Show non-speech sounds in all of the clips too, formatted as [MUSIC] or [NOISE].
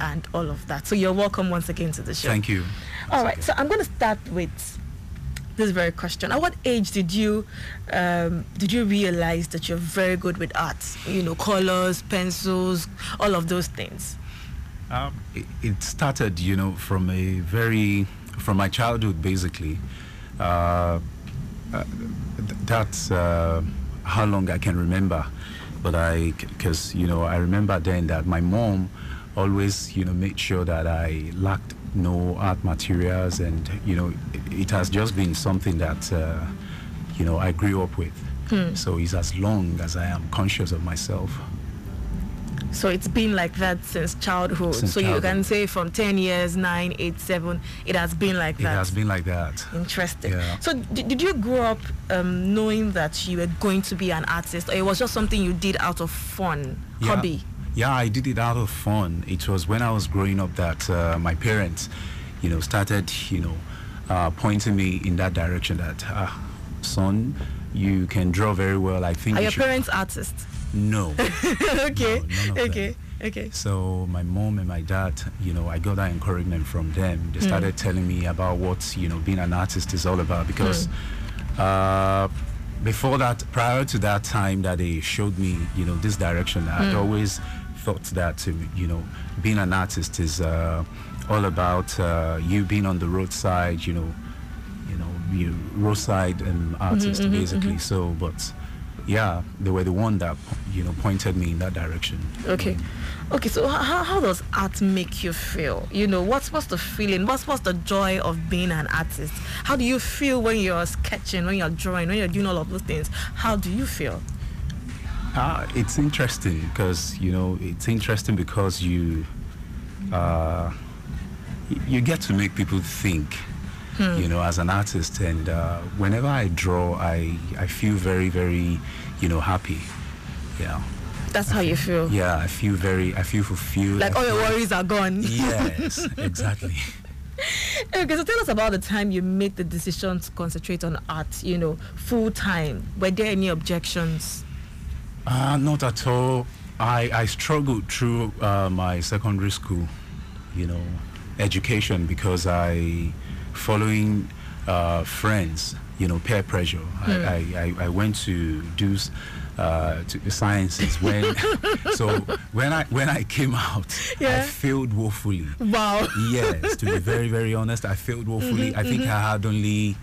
and all of that. So you're welcome once again to the show. Thank you. All right, so I'm going to start with this very question. At what age did you um, did you realize that you're very good with art? You know, colors, pencils, all of those things. Um, it, it started, you know, from a very from my childhood, basically. Uh, uh, th- that's uh, how long I can remember. But I, because you know, I remember then that my mom always, you know, made sure that I lacked no art materials, and you know, it, it has just been something that, uh, you know, I grew up with. So it's as long as I am conscious of myself. So it's been like that since childhood. Since so you can say from 10 years, 9, 8, 7, it has been like that. It has been like that. Interesting. Yeah. So did, did you grow up um, knowing that you were going to be an artist or it was just something you did out of fun, Yeah. hobby? Yeah, I did it out of fun. It was when I was growing up that uh, my parents, you know, started, you know, uh, pointing me in that direction. That, uh, son, you can draw very well. I think Are you your should-" parents artists? No. [LAUGHS] okay. No, none of them. okay. Okay. So my mom and my dad, you know, I got that encouragement from them. They started telling me about what you know being an artist is all about because uh, before that, prior to that time that they showed me, you know, this direction, I'd always thought that um, you know being an artist is uh, all about uh, you being on the roadside, you know, you know, you roadside um, artist basically. So, but yeah, they were the one that you know pointed me in that direction. Okay. Okay, so how, how does art make you feel? You know, what's what's the feeling? What's what's the joy of being an artist? How do you feel when you're sketching, when you're drawing, when you're doing all of those things? How do you feel? Uh, it's interesting because you know it's interesting because you uh, you get to make people think you know as an artist and uh, whenever I draw I I feel very very you know happy yeah That's how you feel. yeah I feel very I feel fulfilled Like I all your worries are gone. yes exactly [LAUGHS] [LAUGHS] Okay, so tell us about the time you made the decision to concentrate on art, you know, full time. Were there any objections? Uh, not at all. I, I struggled through uh, my secondary school, you know, education because I, following uh, friends, you know, peer pressure, I, I, I, I went to do uh, to sciences when [LAUGHS] so when I when I came out I failed woefully. Wow. Yes, to be very very honest, I failed woefully. I think I had only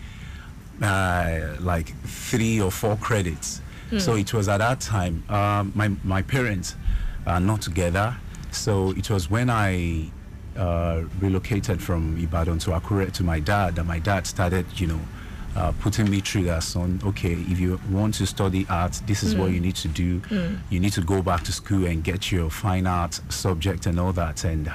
uh, like three or four credits. So it was at that time. Um, my my parents are not together, so it was when I uh, relocated from Ibadan to Akure to my dad that my dad started, you know. Uh, putting me through that son okay if you want to study art this is what you need to do you need to go back to school and get your fine art subject and all that and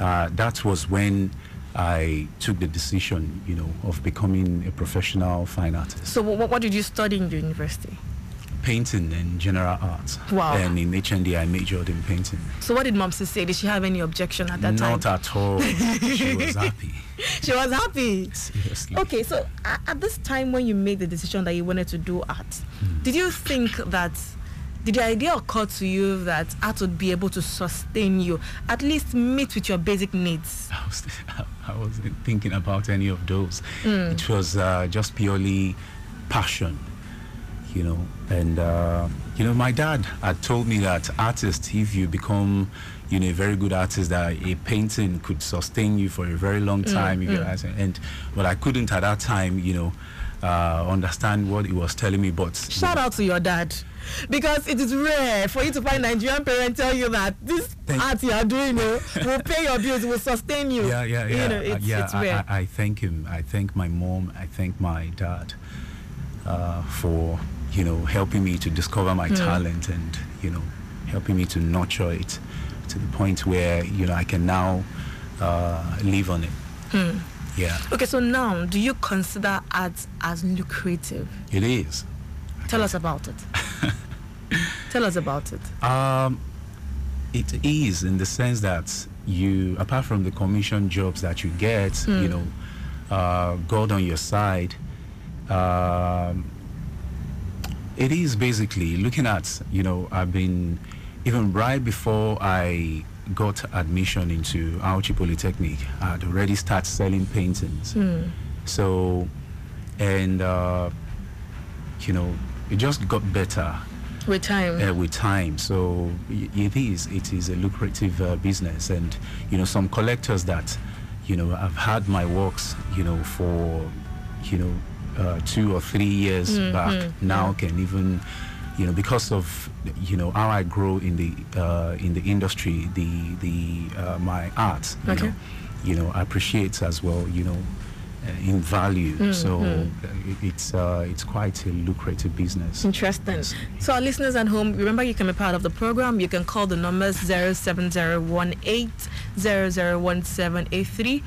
uh, that was when I took the decision, you know, of becoming a professional fine artist, So what, what did you study in the university? Painting and general art. Wow. And in HND, I majored in painting. So what did mom say? Did she have any objection at that Not time? Not at all. [LAUGHS] she was happy. She was happy. Seriously. Okay, so at this time when you made the decision that you wanted to do art, Hmm. did you think that did the idea occur to you that art would be able to sustain you, at least meet with your basic needs? [LAUGHS] I, was, I wasn't thinking about any of those. Hmm. It was uh, just purely passion, you know. And, uh, you know, my dad had told me that artist, if you become, you know, a very good artist, that a painting could sustain you for a very long Hmm, time. if you're- And, but I couldn't at that time, you know, uh, understand what he was telling me. But Shout out to your dad. Because it is rare for you to find Nigerian parents tell you that this Thank- art you are doing you know, will pay your bills, will sustain you. yeah, yeah, yeah. You know, Uh, yeah, it's I. I, I thank him. I thank my mom. I thank my dad uh, for you know helping me to discover my talent and you know helping me to nurture it to the point where you know I can now uh, live on it. Yeah, okay, so now do you consider ads as lucrative? it is. Tell us about it. [LAUGHS] Tell us about it. Um, it is in the sense that you, apart from the commission jobs that you get, you know, uh, God on your side, um, it is basically looking at, you know, I've been, even right before I got admission into Auchi Polytechnic, I'd already started selling paintings. Mm. So, and uh, you know, it just got better With time. uh, with time. So it is it is a lucrative uh, business, and you know some collectors that you know I've had my works you know for you know uh, two or three years Mm, back mm, now mm. can even you know because of you know how I grow in the uh, in the industry, the the uh, my art, you Okay. know, you know appreciates as well, you know. Uh, in value, Mm, so mm. uh, it- it's uh, it's quite a lucrative business. Interesting. So, our listeners at home, remember you can be part of the program. You can call the numbers 07018 001783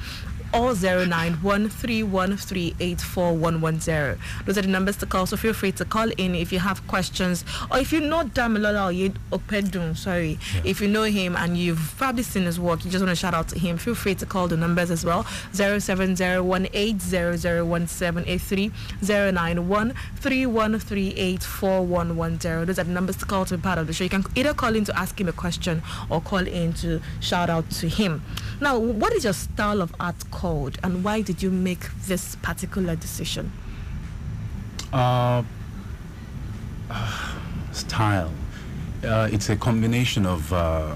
or 091313841110. Those are the numbers to call, so feel free to call in if you have questions or if you know Damilola Opedun, sorry, Yeah. if you know him and you've probably seen his work, you just want to shout out to him, feel free to call the numbers as well 07018001783 09131384110. Those are the numbers to call to be part of the show. You can either call in to ask him a question or call in to shout out to him. Now, what is your style of art called and why did you make this particular decision? Uh, style. Uh, it's a combination of uh,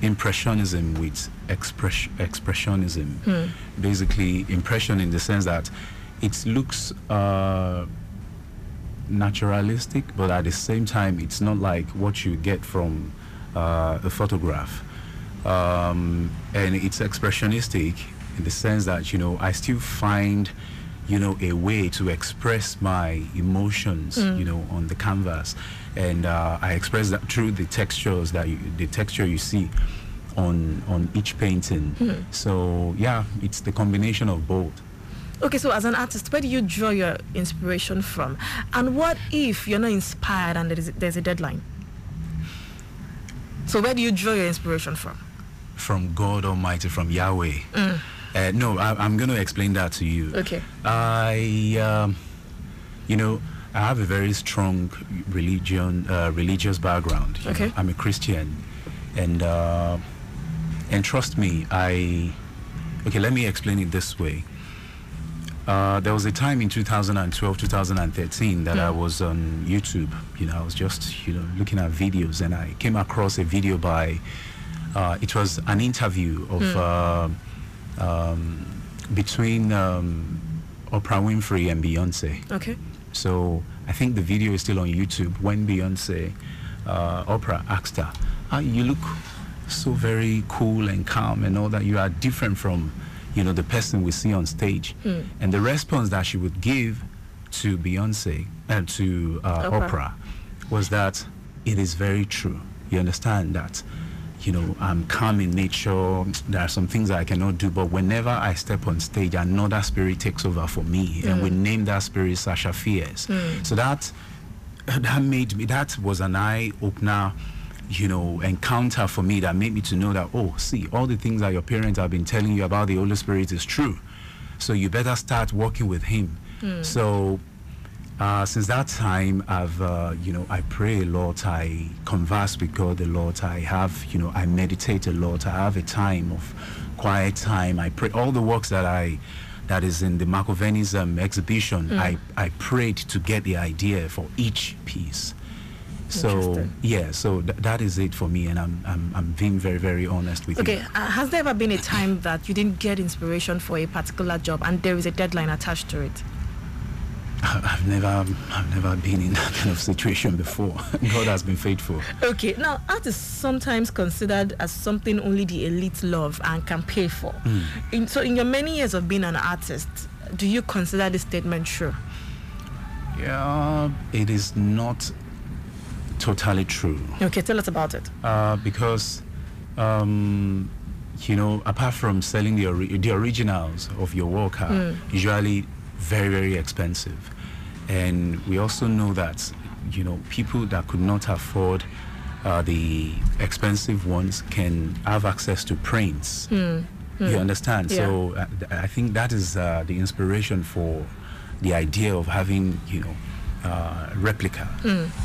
impressionism with express- expressionism. Hmm. Basically, impression in the sense that it looks uh, naturalistic, but at the same time, it's not like what you get from uh, a photograph. Um, and it's expressionistic in the sense that, you know, I still find you know, a way to express my emotions, mm. you know, on the canvas, and uh, I express that through the textures that you, the texture you see on on each painting. Hmm. So yeah, it's the combination of both. Okay, so as an artist, where do you draw your inspiration from? And what if you're not inspired and there is, there's a deadline? So where do you draw your inspiration from? From God Almighty, from Yahweh. Mm. Uh, no, I, I'm going to explain that to you. Okay. I, um, you know, I have a very strong religion, uh, religious background. Okay. know. I'm a Christian, and uh, and trust me, I. Okay, let me explain it this way. Uh, there was a time in 2012, 2013 that I was on YouTube. You know, I was just you know looking at videos, and I came across a video by. Uh, it was an interview of uh, um, between um, Oprah Winfrey and Beyonce. Okay. So I think the video is still on YouTube. When Beyonce, uh, Oprah asked her, "Ah, "You look so very cool and calm, and all that. You are different from, you know, the person we see on stage." Hmm. And the response that she would give to Beyonce and to uh, Oprah. Oprah was that it is very true. You understand that. You know, I'm calm in nature. There are some things I cannot do, but whenever I step on stage, another spirit takes over for me, and we mm. name that spirit Sasha Fierce. Mm. So that that made me. That was an eye opener, you know, encounter for me that made me to know that oh, see, all the things that your parents have been telling you about the Holy Spirit is true. So you better start working with Him. Mm. So uh, since that time, I've, uh, you know, I pray a lot. I converse with God a lot. I have, you know, I meditate a lot. I have a time of quiet time. I pray all the works that I, that is in the Marcovenis um, exhibition. I, I prayed to get the idea for each piece. So yeah, so th- that is it for me, and I'm, I'm, I'm being very, very honest with Okay. you. Uh, has there ever been a time that you didn't get inspiration for a particular job and there is a deadline attached to it? [LAUGHS] I've never, I've never been in that kind of situation before. [LAUGHS] God has been faithful. Okay, now art is sometimes considered as something only the elite love and can pay for. In, so, in your many years of being an artist, do you consider this statement true? Yeah, it is not totally true Okay, tell us about it. uh, because, um, you know, apart from selling the, ori- the originals of your work are usually very, very expensive. And we also know that, you know, people that could not afford uh, the expensive ones can have access to prints. You understand? So uh, th- I think that is uh, the inspiration for the idea of having, you know, uh, replica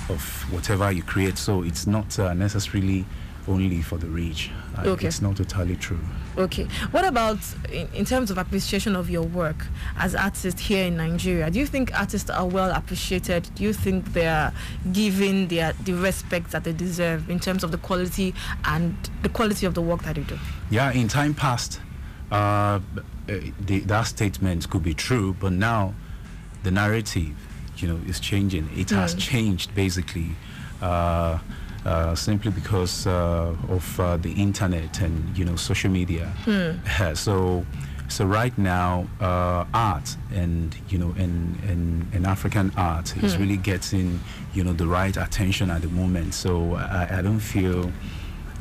of whatever you create. So it's not uh, necessarily only for the rich. Uh, Okay. It's not totally true. Okay. What about in, in terms of appreciation of your work as artists here in Nigeria? Do you think artists are well appreciated? Do you think they are given their the respect that they deserve in terms of the quality and the quality of the work that they do? Yeah, in time past, uh, uh, the, that statement could be true, but now the narrative, you know, is changing. It has Mm. changed basically, uh, uh, simply because uh, of uh, the internet and you know social media. Uh, [LAUGHS] so, so right now, uh, art and you know, and and, and African art is really getting you know the right attention at the moment. So I, I don't feel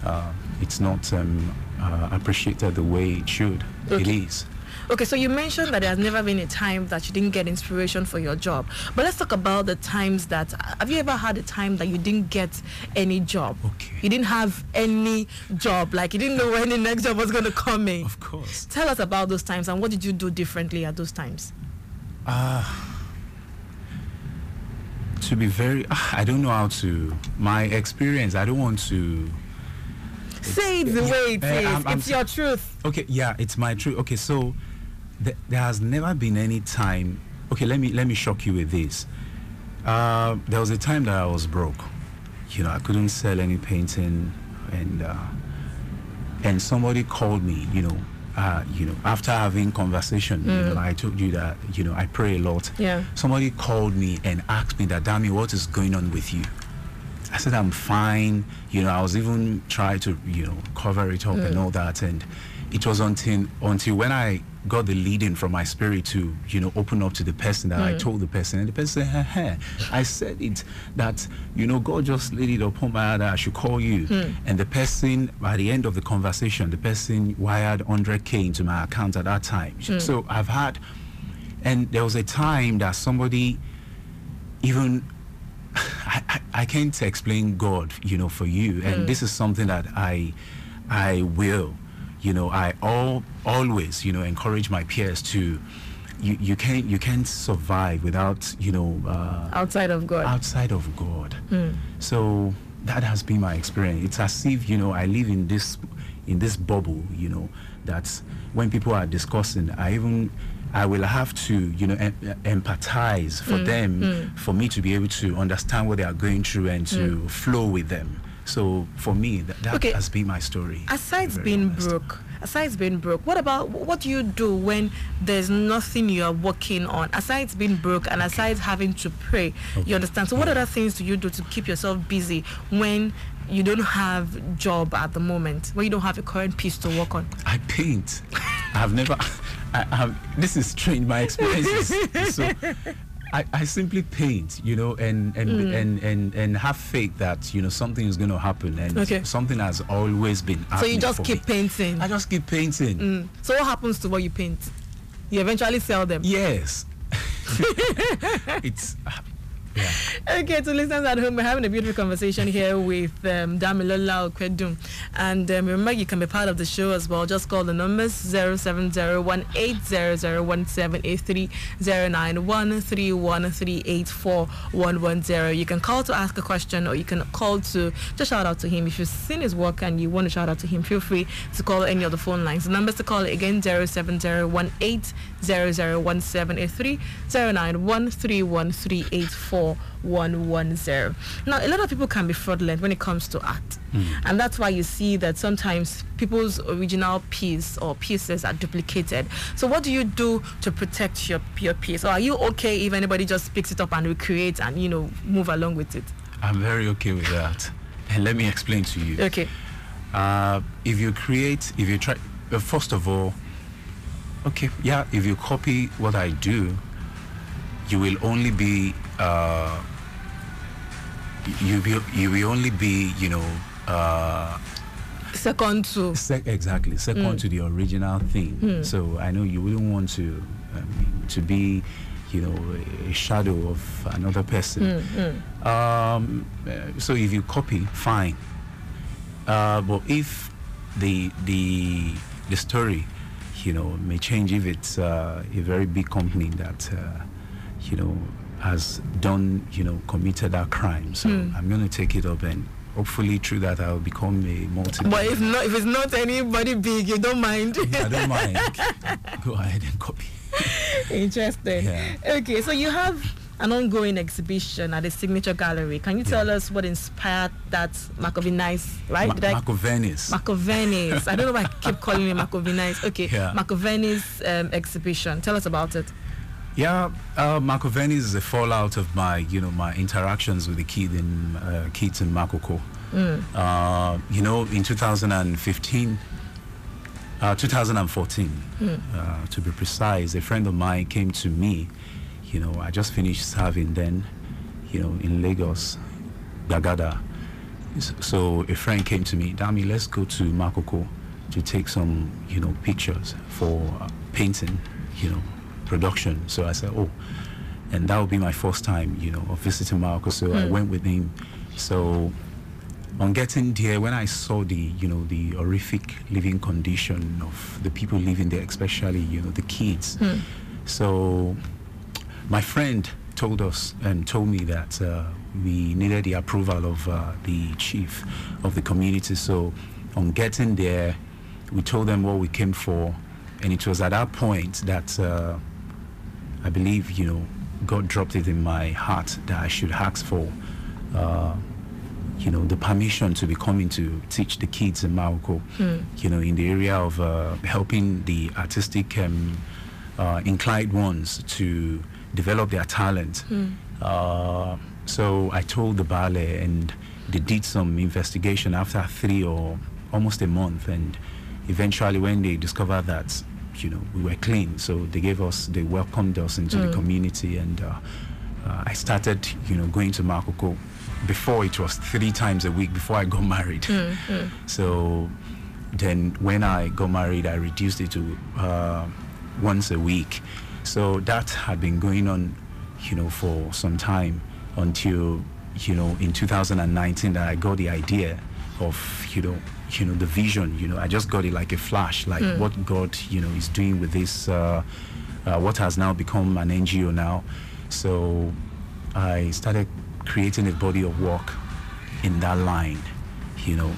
uh, it's not um, uh, appreciated the way it should. It Okay. is. Okay, so you mentioned that there has never been a time that you didn't get inspiration for your job. But let's talk about the times that have you ever had a time that you didn't get any job? Okay. You didn't have any job, like you didn't know when the next job was going to come in. Of course. Tell us about those times and what did you do differently at those times? Ah, To be very, ah, I don't know how to. My experience, I don't want to. Say it the way it is. eh. I'm- I'm it's your truth. Okay, yeah, it's my truth. Okay, so th- there has never been any time. Okay, let me let me shock you with this. Uh, there was a time that I was broke. You know, I couldn't sell any painting, and uh, and somebody called me. You know, uh, you know, after having conversation, you know, I told you that you know I pray a lot. Yeah. Somebody called me and asked me that, Dami, what is going on with you? I said I'm fine. You know, I was even trying to, you know, cover it up and all that. And it was until until when I got the leading from my spirit to, you know, open up to the person that I hmm. told the person, and the person said, hey, hey. I said it that, you know, God just laid it upon my heart that I should call you. Hmm. And the person, by the end of the conversation, the person wired 100k into my account at that time. Hmm. So I've had, and there was a time that somebody even [SIGHS] I, I, I can't explain God, you know, for you. And this is something that I I will, you know, I all always, you know, encourage my peers to you, you can't you can't survive without, you know, uh, Outside of God. outside of God. Hmm. So that has been my experience. It's as if you know I live in this in this bubble. You know that when people are discussing, I even I will have to you know em- empathize for hmm. them hmm. for me to be able to understand what they are going through and to flow with them. So for me, that, that Okay. has been my story. Aside being honest. broke, aside being broke, what about what do you do when there's nothing you are working on? Aside being broke and aside having to pray, you understand? So what other things do you do to keep yourself busy when you don't have job at the moment, when you don't have a current piece to work on? I paint. I've never. [LAUGHS] I, have this is strange. My experiences. so, I, I simply paint, you know, and and, Mm. and and and have faith that you know something is going to happen, and Okay. something has always been. So you just keep me. painting. I just keep painting. Mm. So what happens to what you paint? You eventually sell them. Yes. [LAUGHS] it's. Yeah. [LAUGHS] Okay, to listeners at home, we're having a beautiful conversation here with um, Damilola Okwedum. And um, remember, you can be part of the show as well. Just call the numbers 070180017830 09131384110. You can call to ask a question or you can call to just shout out to him. If you've seen his work and you want to shout out to him, feel free to call any of the phone lines. The numbers to call again 070180017830 09131384110. Now, a lot of people can be fraudulent when it comes to art. And that's why you see that sometimes people's original piece or pieces are duplicated. So what do you do to protect your, your piece? Or are you okay if anybody just picks it up and recreates and, you know, move along with it? I'm very okay with that. And let me explain to you. Okay. uh, if you create, if you try, uh, first of all, okay, yeah, if you copy what I do, you will only be, uh, you will, you will only be, you know, uh, Second to sec- exactly second to the original thing. So I know you wouldn't want to, um, to be, you know, a shadow of another person. Um, uh, so if you copy, fine. Uh, but if the the the story, you know, may change if it's uh, a very big company that uh, you know has done, you know, committed that crime. So I'm going to take it up and hopefully through that I'll become a multi. But if not, if it's not anybody big, you don't mind. I don't mind. [LAUGHS] Go ahead and copy. Interesting. Yeah. Okay, so you have an ongoing exhibition at the Signature Gallery. Can you tell us what inspired that Macovinice, right? Ma- I- Marco Venice. Macovenice. I don't know why I keep calling it Macovinice. Okay, Yeah. Macovenice um, exhibition. Tell us about it. Yeah, uh, Marco is a fallout of my, you know, my interactions with the kid in uh, kids in Makoko. Uh, you know, in 2015, uh, 2014, uh, to be precise, a friend of mine came to me. You know, I just finished serving then, you know, in Lagos, Gagada. So a friend came to me, Dami, let's go to Makoko to take some, you know, pictures for painting, you know, production. So I said, oh, and that would be my first time, you know, of visiting Makoko. So I hmm. went with him. So on getting there, when I saw the, you know, the horrific living condition of the people living there, especially, you know, the kids. Hmm. So my friend told us and told me that uh, we needed the approval of uh, the chief of the community. So on getting there, we told them what we came for, and it was at that point that uh, I believe you know God dropped it in my heart that I should ask for. Uh, you know the permission to be coming to teach the kids in Makoko, you know, in the area of uh, helping the artistic um, uh, inclined ones to develop their talent. Uh, so I told the Baale, and they did some investigation after three or almost a month, and eventually when they discovered that you know we were clean, so they gave us, they welcomed us into the community, and uh, uh, I started you know going to Makoko. Before it was three times a week before I got married. So then when I got married, I reduced it to uh, once a week. So that had been going on, you know, for some time until, you know, in 2019 that I got the idea of, you know, you know, the vision, you know, I just got it like a flash, like what God, you know, is doing with this, uh, uh, what has now become an NGO now. So I started creating a body of work in that line, you know,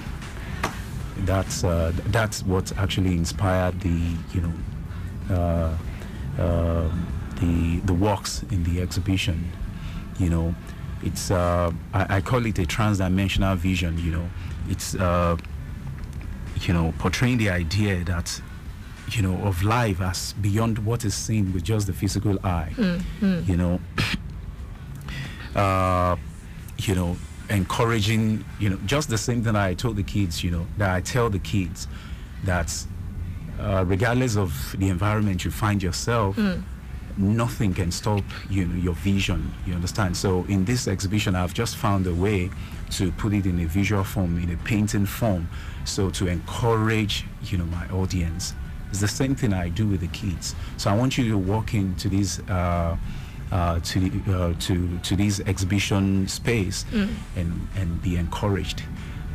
that's uh, that's what actually inspired the you know uh, uh, the the works in the exhibition. You know, it's uh, I, I call it a transdimensional vision. You know, it's uh, you know portraying the idea that you know of life as beyond what is seen with just the physical eye. You know, [COUGHS] uh, you know, encouraging, you know, just the same thing I told the kids, you know, that I tell the kids that uh, regardless of the environment you find yourself, nothing can stop you know, your vision. You understand? So in this exhibition, I've just found a way to put it in a visual form, in a painting form, so to encourage, you know, my audience. It's the same thing I do with the kids. So I want you to walk into this. Uh, uh, to the, uh, to to this exhibition space and and be encouraged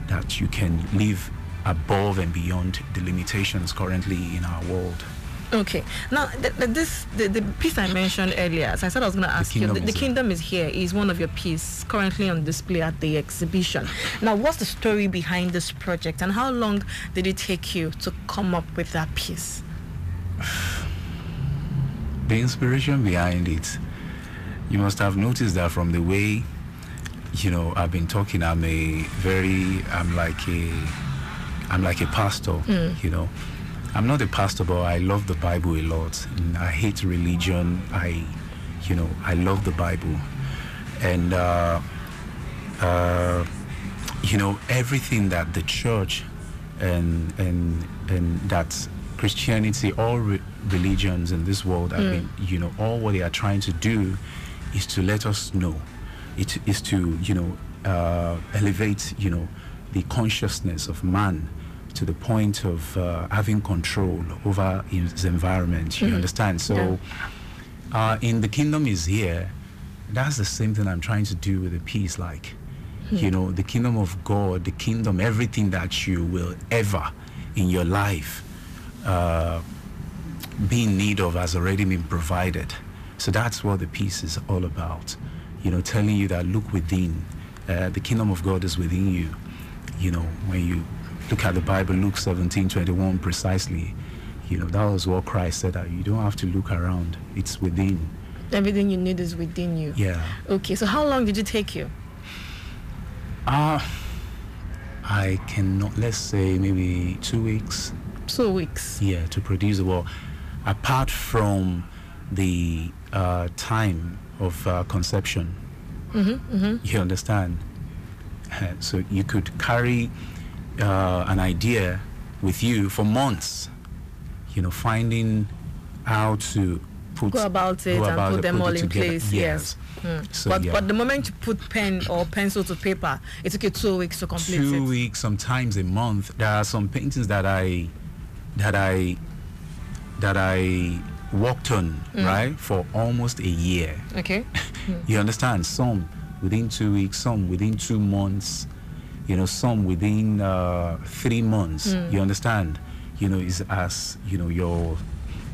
that you can live above and beyond the limitations currently in our world. Okay. Now, th- th- this the, the piece I mentioned earlier, as I said, I was going to ask you. The, the kingdom is here is one of your pieces currently on display at the exhibition. Now, what's the story behind this project, and how long did it take you to come up with that piece? [SIGHS] The inspiration behind it, you must have noticed that from the way, you know, I've been talking. I'm a very, I'm like a, I'm like a pastor. You know, I'm not a pastor, but I love the Bible a lot. And I hate religion. I, you know, I love the Bible, and uh, uh, you know everything that the church and and and that Christianity, all re- religions in this world, I mean, you know, all what they are trying to do is to let us know. It is to you know uh, elevate you know the consciousness of man to the point of uh, having control over his environment. You understand? So uh, in the kingdom is here. That's the same thing I'm trying to do with the piece. Like, you know, the kingdom of God, the kingdom, everything that you will ever in your life uh, be in need of has already been provided. So that's what the piece is all about. You know, telling you that look within, uh, the kingdom of God is within you. you know, when you look at the Bible, Luke 17, 21 precisely, you know, that was what Christ said that you don't have to look around. It's within. Everything you need is within you. Yeah. Okay, so how long did it take you? Uh, I cannot, let's say maybe two weeks. Two weeks. Yeah, to produce a well, apart from the uh, time of uh, conception. Mm-hmm, mm-hmm. You understand? [LAUGHS] So you could carry uh, an idea with you for months. You know, finding how to put Go about it go and about put them put all in together. place. Yes. Mm. So, but yeah. but the moment you put pen or pencil to paper, it took you two weeks to complete two it. weeks, sometimes a month. There are some paintings that I that I that I worked on Mm. right for almost a year. Okay. [LAUGHS] You understand? Some within two weeks, some within two months, you know, some within uh, three months. Mm. You understand? You know, is as you know your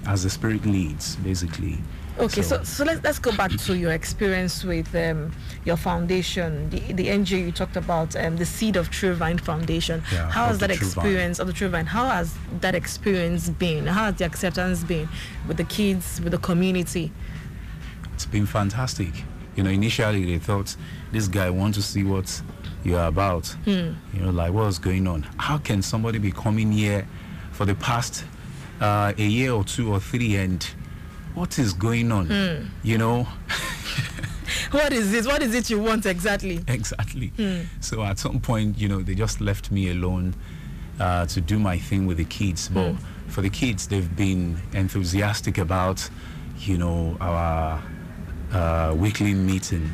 as the spirit leads, basically. Okay, so So- so let's let's go back to your experience with um, your foundation, the the NGO you talked about, um, the Seed of True Vine Foundation. Yeah, how has that experience of the True Vine? How has that experience been? How has the acceptance been with the kids, with the community? It's been fantastic. You know, initially they thought this guy wants to see what you're about. Hmm. You know, like what's going on? How can somebody be coming here for the past uh, a year or two or three and what is going on? Hmm. You know, [LAUGHS] What is this? What is it you want exactly? exactly. Hmm. So at some point, you know, they just left me alone uh, to do my thing with the kids. But Hmm. for the kids, they've been enthusiastic about, you know, our uh, weekly meeting.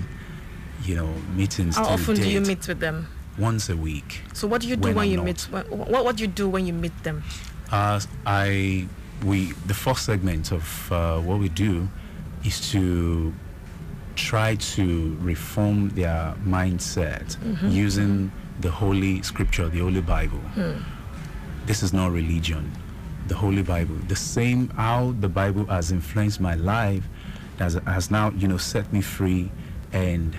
You know, meetings. How often do you meet with them? Once a week. So what do you do When when, you not. meet? When, what what do you do when you meet them? Uh, I we the first segment of uh, what we do is to try to reform their mindset using the holy scripture, the holy Bible. This is not religion. The holy Bible, the same how the Bible has influenced my life, has, has now you know set me free and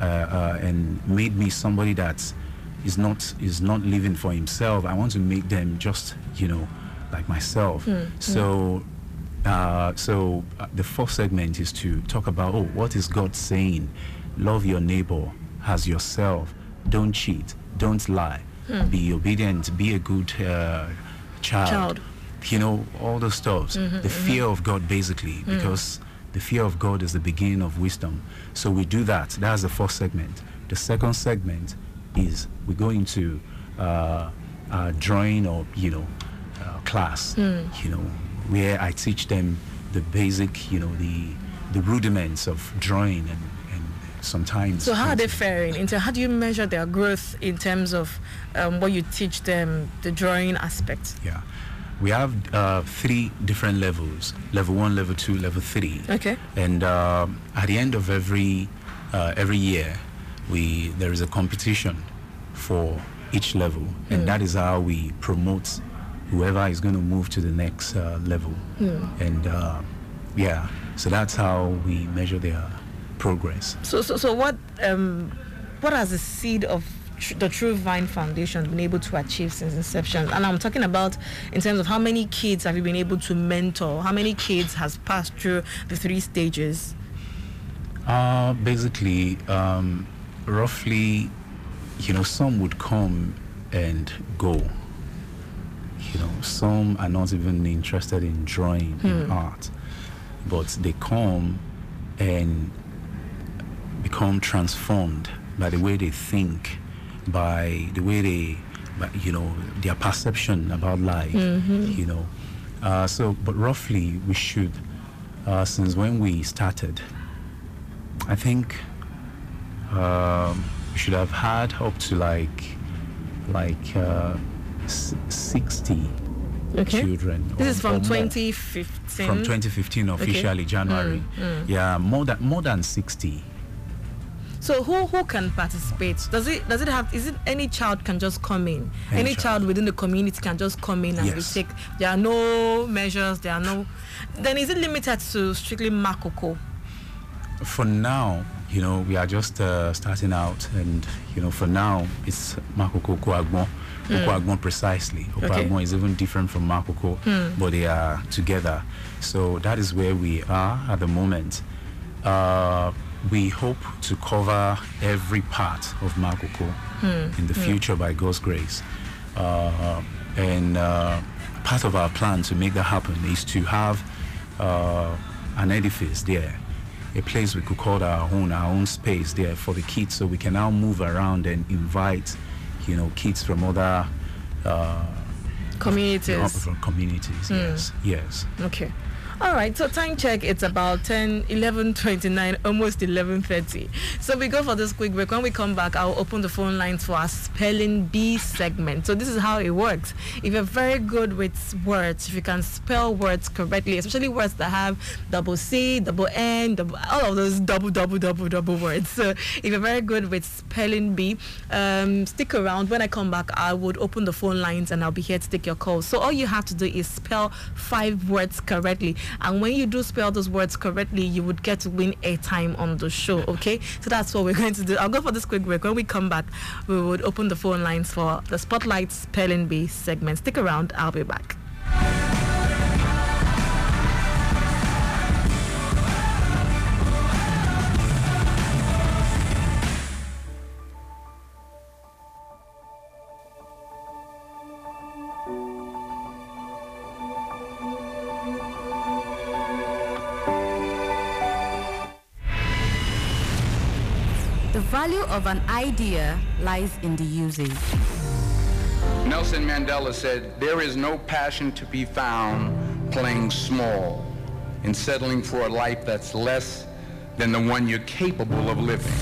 Uh, uh, and made me somebody that is not is not living for himself. I want to make them just you know like myself. Hmm, hmm. So uh, so uh, the fourth segment is to talk about oh what is God saying? Love your neighbor as yourself. Don't cheat. Don't lie. Hmm. Be obedient. Be a good uh, child. Child. You know all those stuff. Mm-hmm, the mm-hmm. fear of God basically because the fear of God is the beginning of wisdom. So we do that. That's the first segment. The second segment is we go into uh, uh, drawing or you know uh, class. You know where I teach them the basic, you know, the the rudiments of drawing and, and sometimes. So how are they faring? Into how do you measure their growth in terms of um, what you teach them, the drawing aspect? Yeah, we have uh, three different levels: level one, level two, level three. Okay. And um at the end of every uh, every year, we there is a competition for each level, and that is how we promote whoever is going to move to the next uh, level. And uh, yeah, so that's how we measure their progress. So so so what um what has the seed of tr- the True Vine Foundation has been able to achieve since inception? And I'm talking about in terms of how many kids have you been able to mentor? How many kids has passed through the three stages? Uh, basically, um, roughly, you know, some would come and go. You know, some are not even interested in drawing in art, but they come and become transformed by the way they think, by the way they, you know, their perception about life. You know, uh, so but roughly we should, uh, since when we started, I think um, we should have had up to like like uh, s- 60 Okay. children. This is from 2015. From 2015 officially January. Yeah, more than more than 60. So who who can participate? Does it does it have is it any child can just come in? Any Any, child. child. within the community can just come in and Yes. take there are no measures, there are no then is it limited to strictly Makoko? For now, you know, we are just uh, starting out, and you know, for now, it's Makoko Agbon. Mm. precisely. Okwagbon okay. is even different from Makoko, mm. but they are together. So that is where we are at the moment. Uh, we hope to cover every part of Makoko mm. in the hmm. future by God's grace. Uh, and uh, part of our plan to make that happen is to have uh, an edifice there a place we could call our own, our own space there for the kids, so we can now move around and invite, you know, kids from other uh, communities. From communities, mm. yes, yes. Okay. All right, so time check, it's about 10, 11, 29, almost 11.30. So we go for this quick break. When we come back, I'll open the phone lines for our spelling bee segment. So this is how it works. If you're very good with words, if you can spell words correctly, especially words that have double C, double N, double, all of those double, double, double, double words. So if you're very good with spelling bee, um, stick around. When I come back, I would open the phone lines and I'll be here to take your calls. So all you have to do is spell five words correctly. And when you do spell those words correctly, you would get to win a time on the show. Okay, so that's what we're [LAUGHS] going to do. I'll go for this quick break. When we come back, we would open the phone lines for the Spotlight Spelling Bee segment. Stick around. I'll be back. Of an idea lies in the usage. Nelson Mandela said, There is no passion to be found playing small in settling for a life that's less than the one you're capable of living.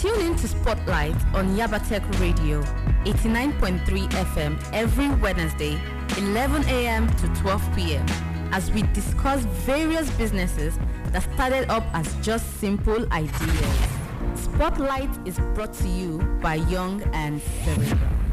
Tune in to Spotlight on Yabatech Radio, 89.3 FM every Wednesday, 11 a.m. to 12 p.m. as we discuss various businesses that started up as just simple ideas. Spotlight is brought to you by Young and Cerebral.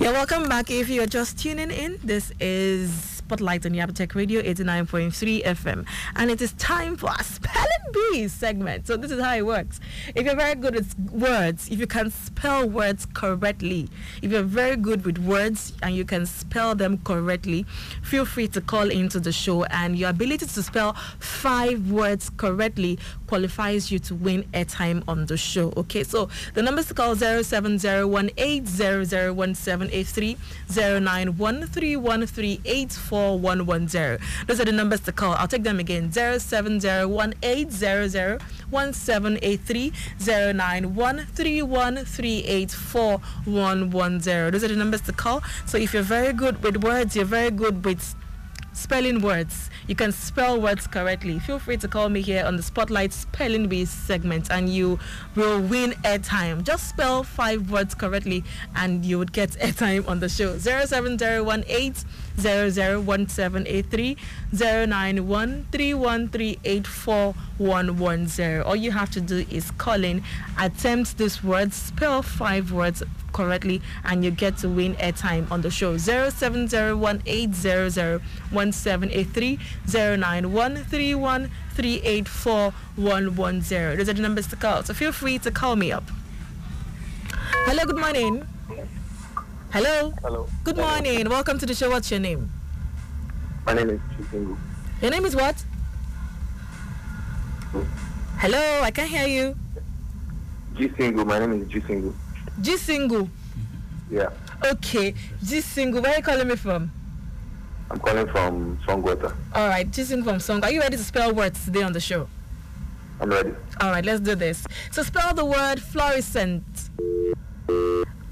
Yeah, welcome back. If you're just tuning in, this is Spotlight on Yabatech Radio 89.3 FM. And it is time for our bee segment. So this is how it works. If you're very good with words, if you can spell words correctly, if you're very good with words and you can spell them correctly, feel free to call into the show. And your ability to spell five words correctly qualifies you to win airtime on the show. Okay, so the numbers to call 070180011783 09131384 4110. Those are the numbers to call. I'll take them again 070180011783 091313844110. Those are the numbers to call. So if you're very good with words, you're very good with spelling words. You can spell words correctly. Feel free to call me here on the Spotlight Spelling Bee segment and you will win airtime. Just spell five words correctly and you would get [LAUGHS] airtime on the show. 07018 001783 All you have to do is call in, attempt this word, spell five words correctly, and you get to win airtime on the show. 070180011783 Those are the numbers to call. So feel free to call me up. Hello, good morning. Hello. Hello. Good morning. Welcome to the show. What's your name? My name is Jisingu. Your name is what? Hello, I can't hear you. Jisingu. My name is Jisingu. Jisingu. Yeah. Okay, Jisingu. Where are you calling me from? I'm calling from Sango Ota. All right, Jisingu from Song. Are you ready to spell words today on the show? I'm ready. All right, let's do this. So spell the word fluorescent.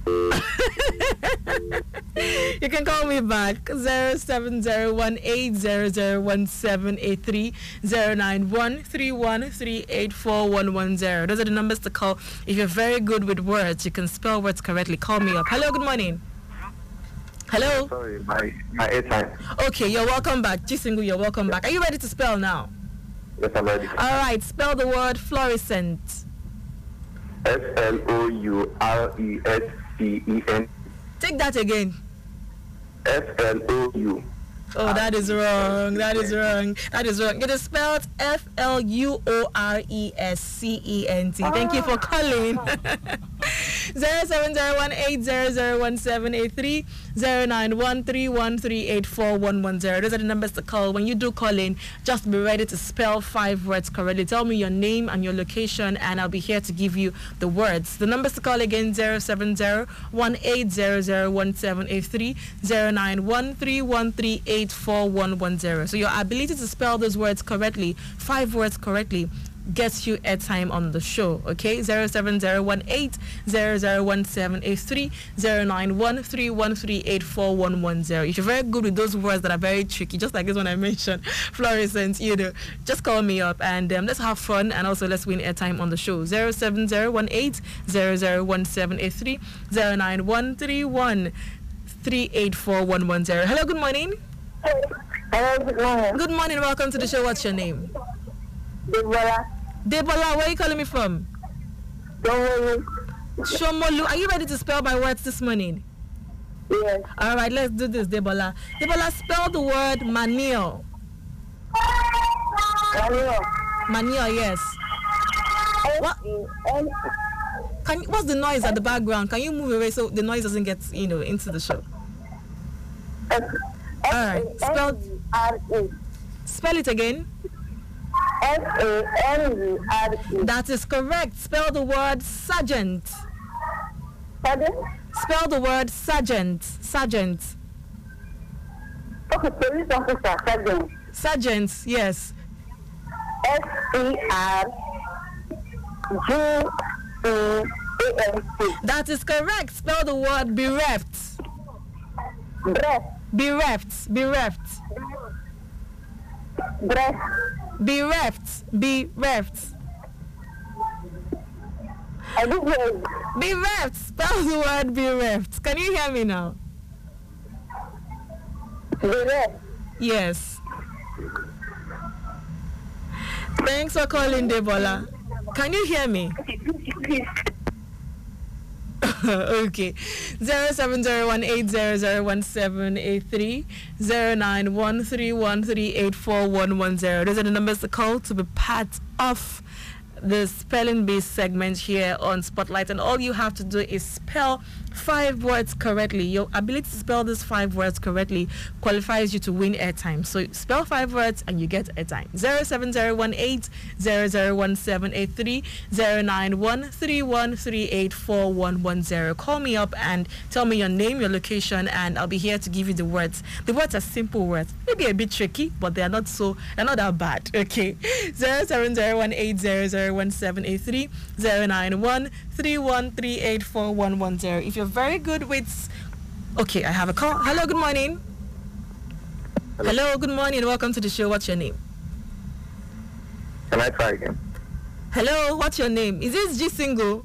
[LAUGHS] you can call me back 070180017830 09131384110. Those are the numbers to call. If you're very good with words, you can spell words correctly. Call me up. Hello, good morning. Hello. Sorry, my my airtime. Okay, you're welcome back. G-Single, you're welcome back. Are you ready to spell now? Yes, I'm ready. All right, spell the word fluorescent. F L O U R E S E N. Take that again. F L O U. Oh, that is wrong. That is wrong. That is wrong. It is spelled F L U O R E S C E N T. Thank you for calling. [LAUGHS] Zero seven zero one eight zero zero one seven eight three zero nine one three one three eight four one one zero. Those are the numbers to call. When you do call in, just be ready to spell five words correctly. Tell me your name and your location, and I'll be here to give you the words. The numbers to call again zero seven zero one eight zero zero one seven eight three zero nine one three one three eight four one one zero. So your ability to spell those words correctly, five words correctly, gets you airtime on the show. Okay, zero seven zero one eight zero zero one seven eight three zero nine one three one three eight four one one zero. If you're very good with those words that are very tricky, just like this one I [LAUGHS] mentioned, fluorescent, you know, just call me up and um, let's have fun and also let's win airtime on the show. Zero seven zero one eight zero zero one seven eight three zero nine one three one three eight four one one zero. Hello, good morning. Hello, good morning. Good morning. Welcome to the show. What's your name? Debola. Debola, where are you calling me from? Don't Shomolu, are you ready to spell my words this morning? Yes. All right, let's do this, Debola. Debola, spell the word manure. Hello. Manure, yes. What? Can what's the noise at the background? Can you move away so the noise doesn't get you know into the show? All right, spell it again. F A N U R E. That is correct. Spell the word sergeant. Pardon? Spell the word sergeant. Sergeant. Okay, police officer, sergeant. Sergeant. Yes. S E R G E A N T. That is correct. Spell the word bereft. Breath. Bereft. Bereft. Breath. Bereft. Bereft. Hear. Bereft. Spell the word bereft. Can you hear me now? Breath. Yes. Thanks for calling, Debola. Can you hear me? [LAUGHS] Okay. Zero seven zero one eight zero zero one seven eight three zero nine one three one three eight four one one zero. Those are the numbers to call to be part of the spelling bee segment here on Spotlight, and all you have to do is spell five words correctly. Your ability to spell these five words correctly qualifies you to win airtime. So spell five words and you get airtime. Zero seven zero one eight zero zero one seven eight three zero nine one three one three eight four one one zero. Call me up and tell me your name, your location, and I'll be here to give you the words. The words are simple words, maybe a bit tricky, but they are not so they're not that bad. Okay, [LAUGHS] zero seven zero one eight zero zero one seven eight three zero nine one three one three eight four one one zero. If you're very good with, okay, I have a call. Hello, good morning. Hello, good morning. Welcome to the show. What's your name? Can I try again? Hello, what's your name? Is this G single?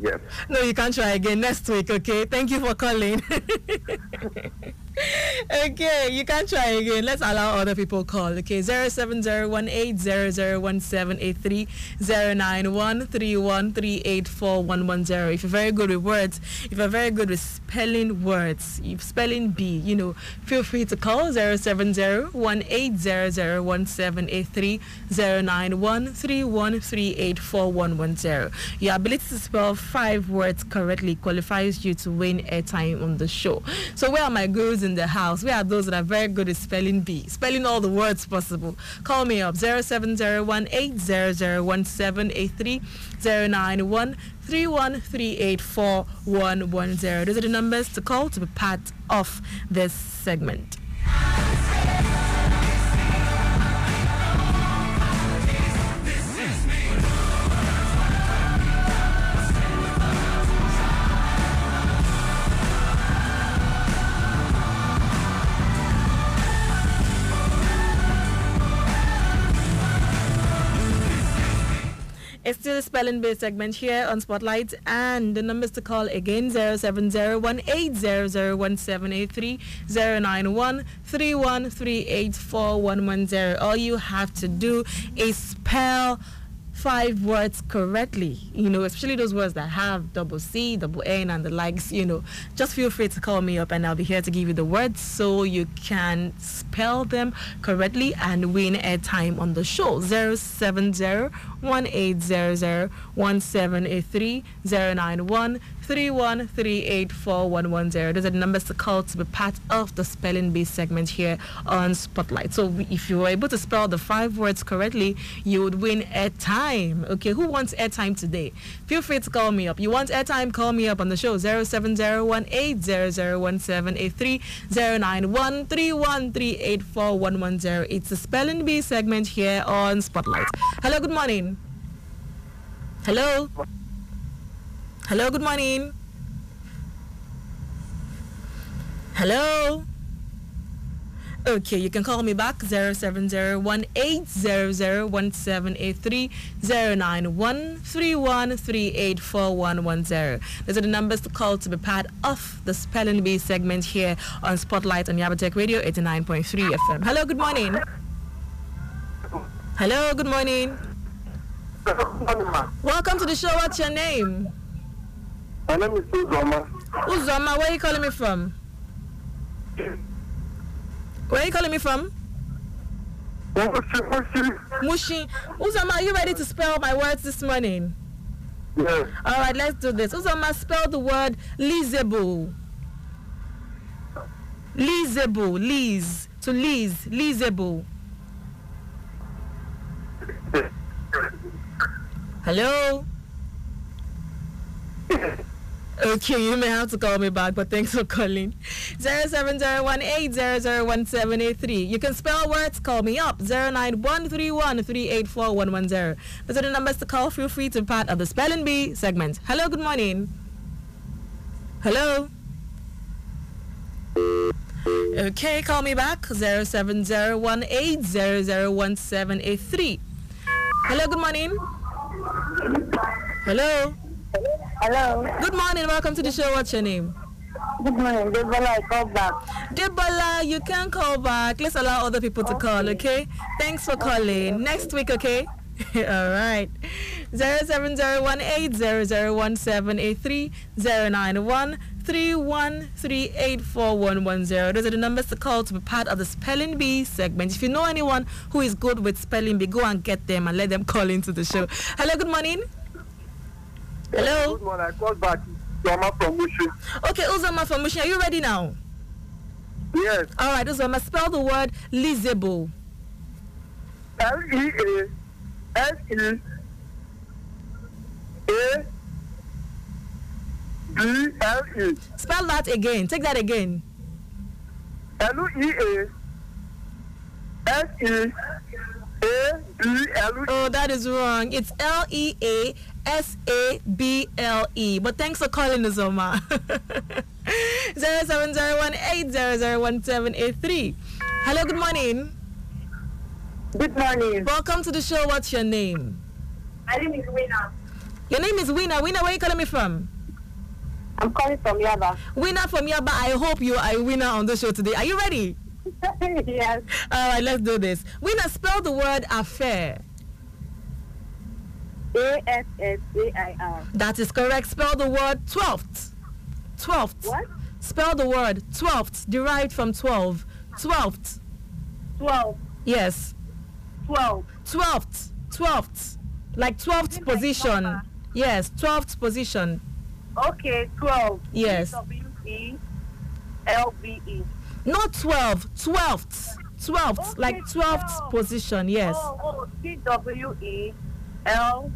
Yes. No, you can't try again next week, okay? Thank you for calling. [LAUGHS] [LAUGHS] okay, you can try again. Let's allow other people call. Okay, 07018001783 09131384110. If you're very good with words, if you're very good with spelling words, if spelling bee, you know, feel free to call 07018001783 09131384110. Your ability to spell five words correctly qualifies you to win airtime on the show. So where are my gurus in the house? Where are those that are very good at spelling bee, spelling all the words possible? Call me up 07018001783 091 31384110. Those are the numbers to call to be part of this segment. It's still a spelling bee segment here on Spotlight, and the numbers to call again 07018001783 09131384110. All you have to do is spell five words correctly, you know, especially those words that have double C, double N, and the likes, you know, just feel free to call me up and I'll be here to give you the words so you can spell them correctly and win airtime on the show. 070 1800 1783 091 31384110. Those are the numbers to call to be part of the spelling bee segment here on Spotlight. So if you were able to spell the five words correctly, you would win airtime. Okay, who wants airtime today? Feel free to call me up. You want airtime? Call me up on the show 07018001783 09131384110. It's the spelling bee segment here on Spotlight. Hello, good morning. Hello. Hello, good morning. Hello. Okay, you can call me back 07018001783 09131384110. Those are the numbers to call to be part of the Spelling Bee segment here on Spotlight on Yabatech Radio 89.3 FM. Hello, good morning. Hello, good morning. Welcome to the show. What's your name? My name is Uzoma. Uzoma, where are you calling me from? Where are you calling me from? Mushi. Uzoma, are you ready to spell my words this morning? Yes. All right, let's do this. Uzoma, spell the word leasable. Leasable. Lease. To lease. Leasable. Hello? Okay, you may have to call me back, but thanks for calling. 07018001783. You can spell words, call me up. 09131384110. Those are the numbers to call. Feel free to part of the Spelling Bee segment. Hello, good morning. Hello? Okay, call me back. 07018001783. Hello, good morning. Hello? Hello. Good morning. Welcome to the show. What's your name? Good morning. Debola, I call back. Debola, you can call back. Let's allow other people to call, okay? Thanks for calling. Next week, okay? [LAUGHS] All right. 07018001783 091 31384110. Those are the numbers to call to be part of the Spelling Bee segment. If you know anyone who is good with spelling bee, go and get them and let them call into the show. Hello, good morning. Hello. Good morning. I called back. Uzoma from Mushi. Okay, Uzoma from Mushin, are you ready now? Yes. All right, Uzoma, spell the word leasable. L E A S E A B L E. Spell that again. Take that again. L E A S E A B L E. Oh, that is wrong. It's L E A S A B L E. But thanks for calling, Uzoma. [LAUGHS] 070180011783. Hello, good morning. Good morning. Welcome to the show. What's your name? My name is Wina. Your name is Wina. Wina, where are you calling me from? I'm calling from Yaba. Winner from Yaba. I hope you are a winner on the show today. Are you ready? [LAUGHS] yes. All right, let's do this. Winner, spell the word affair. A S S A I R. That is correct. Spell the word twelfth. Twelfth. What? Spell the word twelfth, derived from twelve. Twelfth. 12. Yes. 12. Twelfth. Twelfth. Like twelfth it like position. Yes, twelfth position. Okay, 12. Yes. W E L V E. Not twelve. Twelfth. Twelfth. Okay, like twelfth 12. position. Yes. Oh, oh, T W E L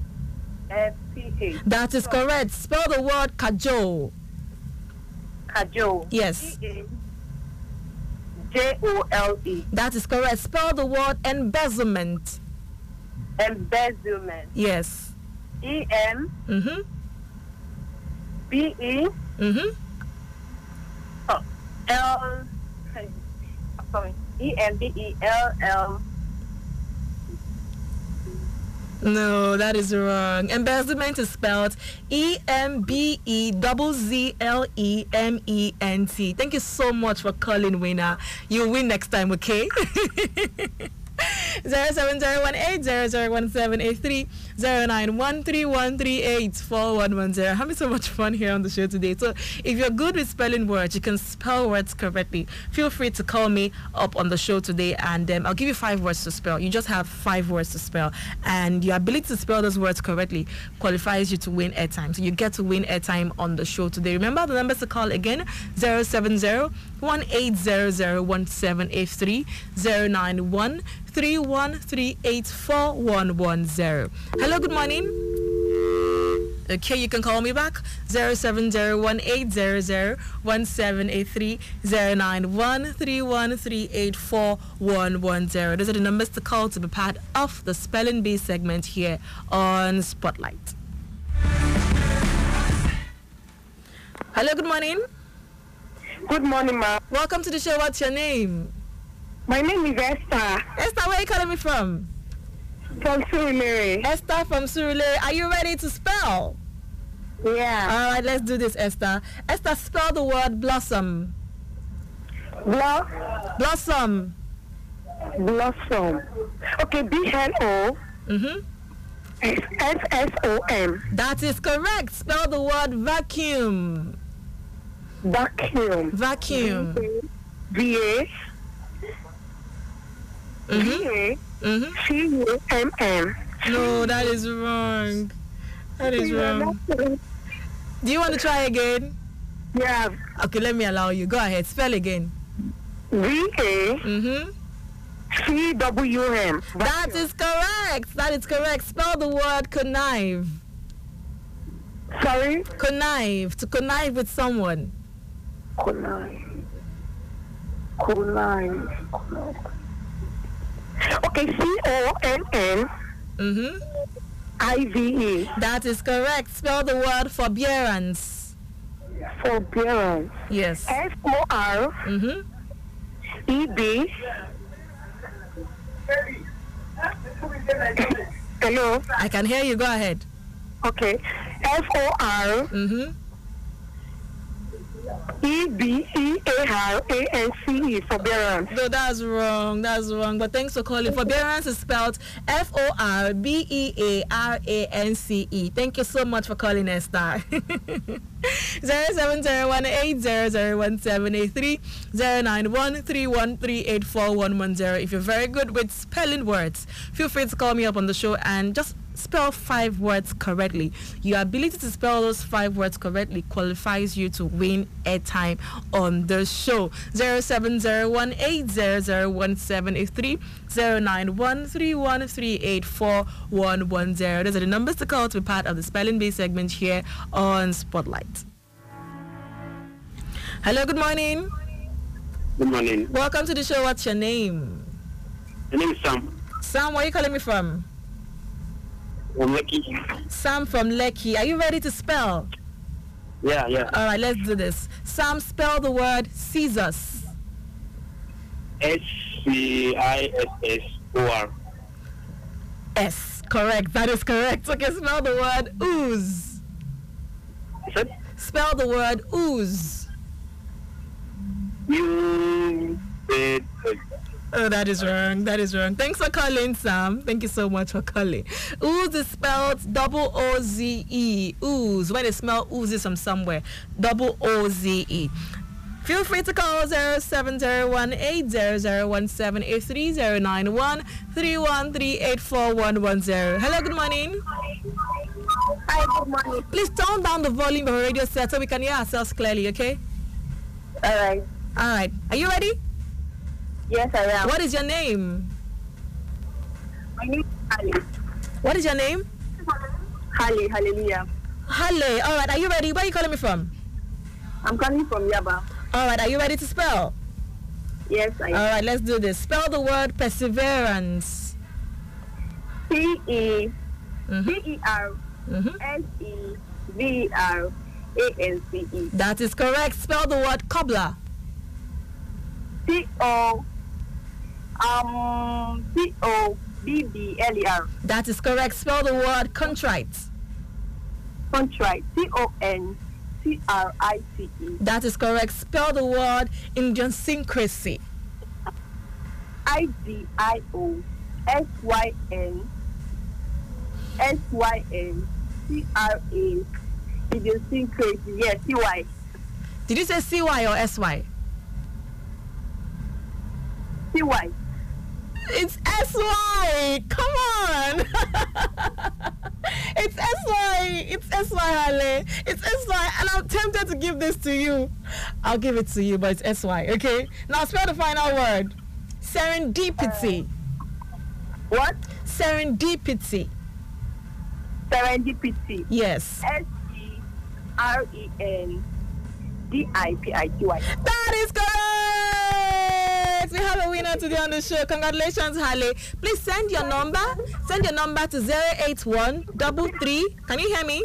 F T H. That is correct. Spell the word cajole. Cajole. Yes. J O L E. That is correct. Spell the word embezzlement. Embezzlement. Yes. E M Mm-hmm. B E Mm-hmm. L. [LAUGHS] Sorry. E M B E L L. No, that is wrong. Embezzlement is spelled E M B E Z L E M E N T. Thank you so much for calling, winner. You'll win next time, okay? [LAUGHS] 07018 Having so much fun here on the show today. So if you're good with spelling words, you can spell words correctly. Feel free to call me up on the show today and um, I'll give you five words to spell. You just have five words to spell. And your ability to spell those words correctly qualifies you to win airtime. So you get to win airtime on the show today. Remember the numbers to call again 070 1800 1783 091 31384110. Hello, good morning. Okay, you can call me back 07018001783 09131384110. Those are the numbers to call to be part of the spelling bee segment here on Spotlight. Hello, good morning. Good morning, ma'am. Welcome to the show. What's your name? My name is Esther Esther, where are you calling me from? from Surulere. Esther from Surulere. Are you ready to spell? Yeah. All right, let's do this, Esther. Esther, spell the word blossom. Blo- Blossom. blossom. Okay, B L O Mm-hmm. S S O M. That is correct. Spell the word vacuum. Vacuum. Vacuum. V A Mm-hmm. Mm-hmm. C U M M. No, that is wrong. That is wrong. Do you want to try again? Yeah. Okay, let me allow you. Go ahead. Spell again. V A Mm-hmm. C W M. That is correct. That is correct. Spell the word connive. Sorry. Connive. To connive with someone. Connive. Connive. Connive. Okay, C O N N Mm-hmm. I V E. That is correct. Spell the word forbearance. Forbearance. Yes. F O R Mm-hmm. E B. Hello. I can hear you. Go ahead. Okay. F O R Mm-hmm. E B E A R A N C E. Forbearance. No, that's wrong. That's wrong. But thanks for calling. Forbearance is spelled F O R B E A R A N C E. Thank you so much for calling, Esther. [LAUGHS] Zero seven zero one eight zero zero one seven eight three zero nine one three one three eight four one one zero. If you're very good with spelling words, feel free to call me up on the show and just spell five words correctly. Your ability to spell those five words correctly qualifies you to win airtime on the show. 0701800173 09131384110. Those are the numbers to call to be part of the spelling bee segment here on Spotlight. Hello, good morning. Good morning. Welcome to the show. What's your name? My name is Sam. Sam, where are you calling me from? I'm lucky. Sam from Lekki. Are you ready to spell? Yeah, yeah. All right, let's do this. Sam, spell the word scissors. S C I S S O R. S. Correct. That is correct. Okay, spell the word ooze. Is that Spell the word ooze. U Oh, that is wrong. That is wrong. Thanks for calling, Sam. Thank you so much for calling. Ooze is spelled double O Z E. Ooze. When they smell oozes from somewhere, double O Z E. Feel free to call 0701-800-1783-091-31384110. Hello, good morning. Hi, good morning. Please turn down the volume of your radio set so we can hear ourselves clearly, okay? All right. All right. Are you ready? Yes, I am. What is your name? My name is Holly. What is your name? Holly, hallelujah. Halle. All right. Are you ready? Where are you calling me from? I'm calling from Yaba. All right. Are you ready to spell? Yes, I am. right. Let's do this. Spell the word perseverance. P E. B E R. Mm-hmm. S E V E R A N C E. That is correct. Spell the word cobbler. C O um C O B B L E R. That is correct. Spell the word contrite. Contrite. C O N C R I T E. That is correct. Spell the word idiosyncrasy. I D I O S Y N S Y N C R A. Idiosyncrasy. Yes, C Y. Did you say CY or SY? C Y. It's SY. Come on. [LAUGHS] it's SY. It's SY, Ale. It's SY. And I'm tempted to give this to you. I'll give it to you, but it's SY. Okay? Now spell the final word. Serendipity. Uh, what? Serendipity. Serendipity. Yes. S E R E N D I P I T Y. That is correct. We have a winner today on the show. Congratulations, Halle. Please send your number. Send your number to 081 33. Can you hear me?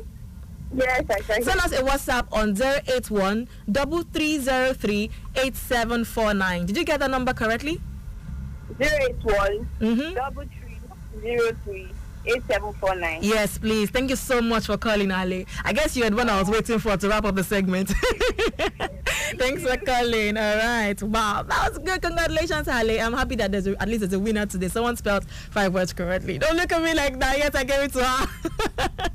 Yes, I can. Send us a WhatsApp on 081 3303 8749. Did you get the number correctly? Zero eight one Mm-hmm. double three zero three eight seven four nine. Yes, please. Thank you so much for calling, Ali. I guess you had one I was waiting for to wrap up the segment. [LAUGHS] Thanks for calling. All right. Wow. That was good. Congratulations, Ali. I'm happy that there's a, at least there's a winner today. Someone spelled five words correctly. Don't look at me like that. Yes, I gave it to her.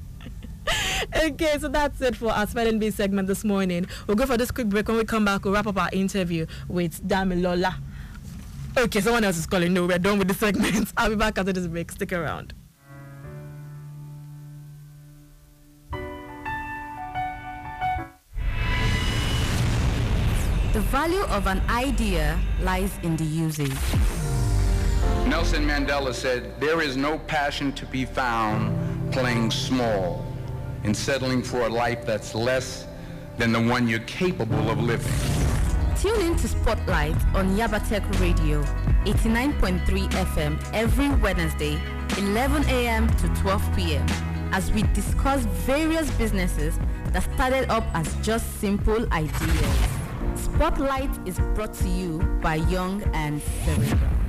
[LAUGHS] okay, so that's it for our spelling bee segment this morning. We'll go for this quick break. When we come back, we'll wrap up our interview with Damilola. Okay, someone else is calling. No, we're done with the segment. [LAUGHS] I'll be back after this break. Stick around. The value of an idea lies in the usage. Nelson Mandela said, There is no passion to be found playing small and settling for a life that's less than the one you're capable of living. Tune in to Spotlight on Yabatech Radio, 89.3 FM every Wednesday, 11 a.m. to 12 p.m. as we discuss various businesses that started up as just simple ideas. Spotlight is brought to you by Young and Cerebral.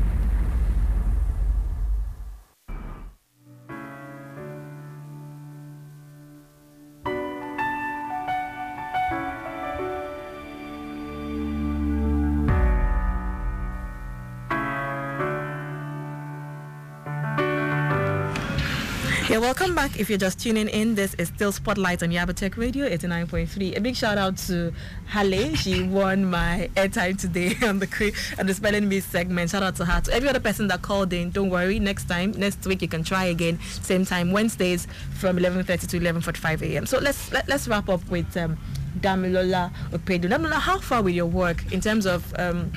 Welcome back. If you're just tuning in, this is still Spotlight on Yabatech Radio 89.3. A big shout out to Halle. She won my airtime today [LAUGHS] on the on the spelling bee segment. Shout out to her. To every other person that called in, don't worry. Next time, next week, you can try again. Same time, Wednesdays from 11:30 to 11:45 a.m. So let's let, let's wrap up with um, Damilola Opedu. Damilola, how far with your work in terms of um,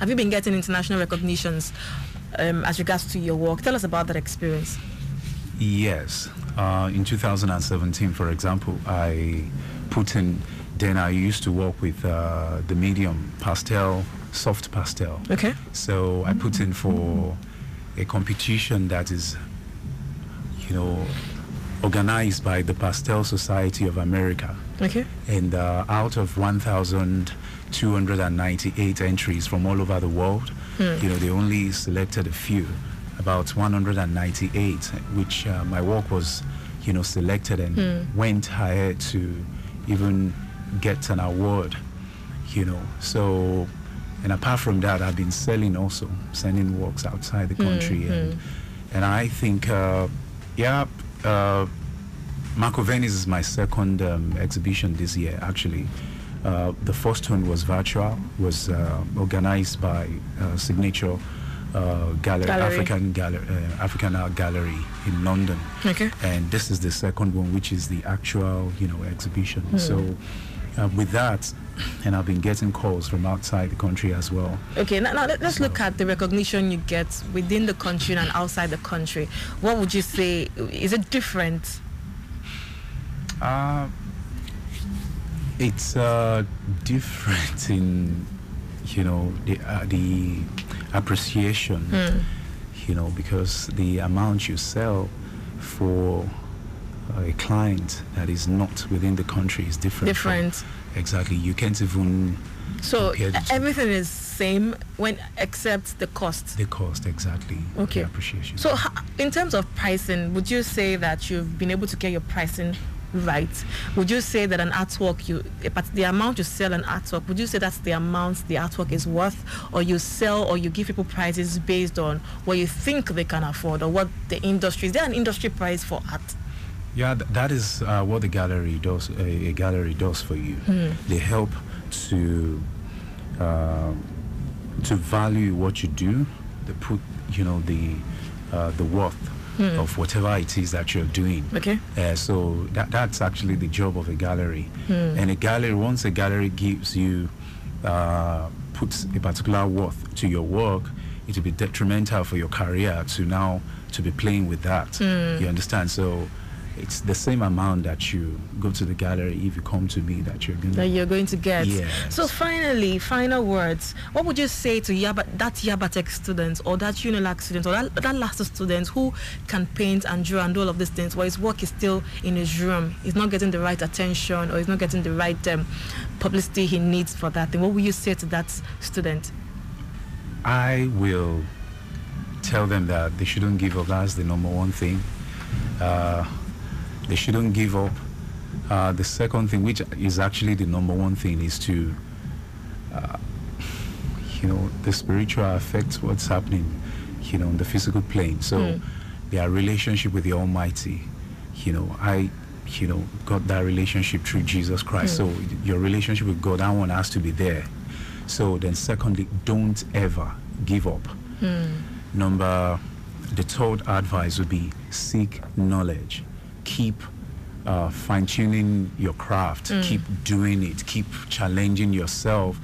have you been getting international recognitions um, as regards to your work? Tell us about that experience. Yes. Uh, in 2017, for example, I put in, then I used to work with uh, the medium pastel, soft pastel. Okay. So I put in for a competition that is, you know, organized by the Pastel Society of America. Okay. And uh, out of 1,298 entries from all over the world, you know, they only selected a few, about 198, which uh, my work was, you know, selected and went ahead to even get an award, you know. So, and apart from that, I've been selling also, sending works outside the country, and and I think, uh, yeah. Uh, Marco Venice is my second um, exhibition this year, actually. Uh, the first one was virtual, was uh, organized by uh, Signature uh, Gallery, Gallery. African Gallery, uh, African Art Gallery in London. Okay. And this is the second one, which is the actual, you know, exhibition. So, uh, with that, and I've been getting calls from outside the country as well. Okay, now, now let, us look at the recognition you get within the country and outside the country. What would you say? Is it different? Uh, it's uh, different in, you know, the uh, the appreciation, hmm. you know, because the amount you sell for a client that is not within the country is different. from- Different. exactly. You can't even So everything is same when except the cost. The cost exactly. Okay. The appreciation. So, in terms of pricing, would you say that you've been able to get your pricing right? Would you say that an artwork you, but the amount you sell an artwork, would you say that's the amount the artwork is worth, or you sell or you give people prices based on what you think they can afford or what the industry is there an industry price for art? Yeah, th- that is uh, what the gallery does. A, a gallery does for you. They help to uh, to value what you do. They put, you know, the uh, the worth of whatever it is that you're doing. Okay. Uh, so that, that's actually the job of a gallery. And a gallery, once a gallery gives you, uh, puts a particular worth to your work, it will be detrimental for your career to now to be playing with that. You understand? So it's the same amount that you go to the gallery if you come to me that you're going that to. you're going to get. Yes. So finally, final words. What would you say to Yaba, that Yabatech student or that Unilag student or that, that last student who can paint and draw and do all of these things, but his work is still in his room, he's not getting the right attention or he's not getting the right um, publicity he needs for that thing? What would you say to that student? I will tell them that they shouldn't give up. That's the number one thing. Uh, they shouldn't give up. Uh, the second thing, which is actually the number one thing, is to, uh, you know, the spiritual affects what's happening, you know, on the physical plane. So their relationship with the Almighty, you know, I, you know, got that relationship through Jesus Christ. So your relationship with God, that one has to be there. So then, secondly, don't ever give up. Number, the third advice would be seek knowledge. Keep uh, fine tuning your craft. Keep doing it. Keep challenging yourself.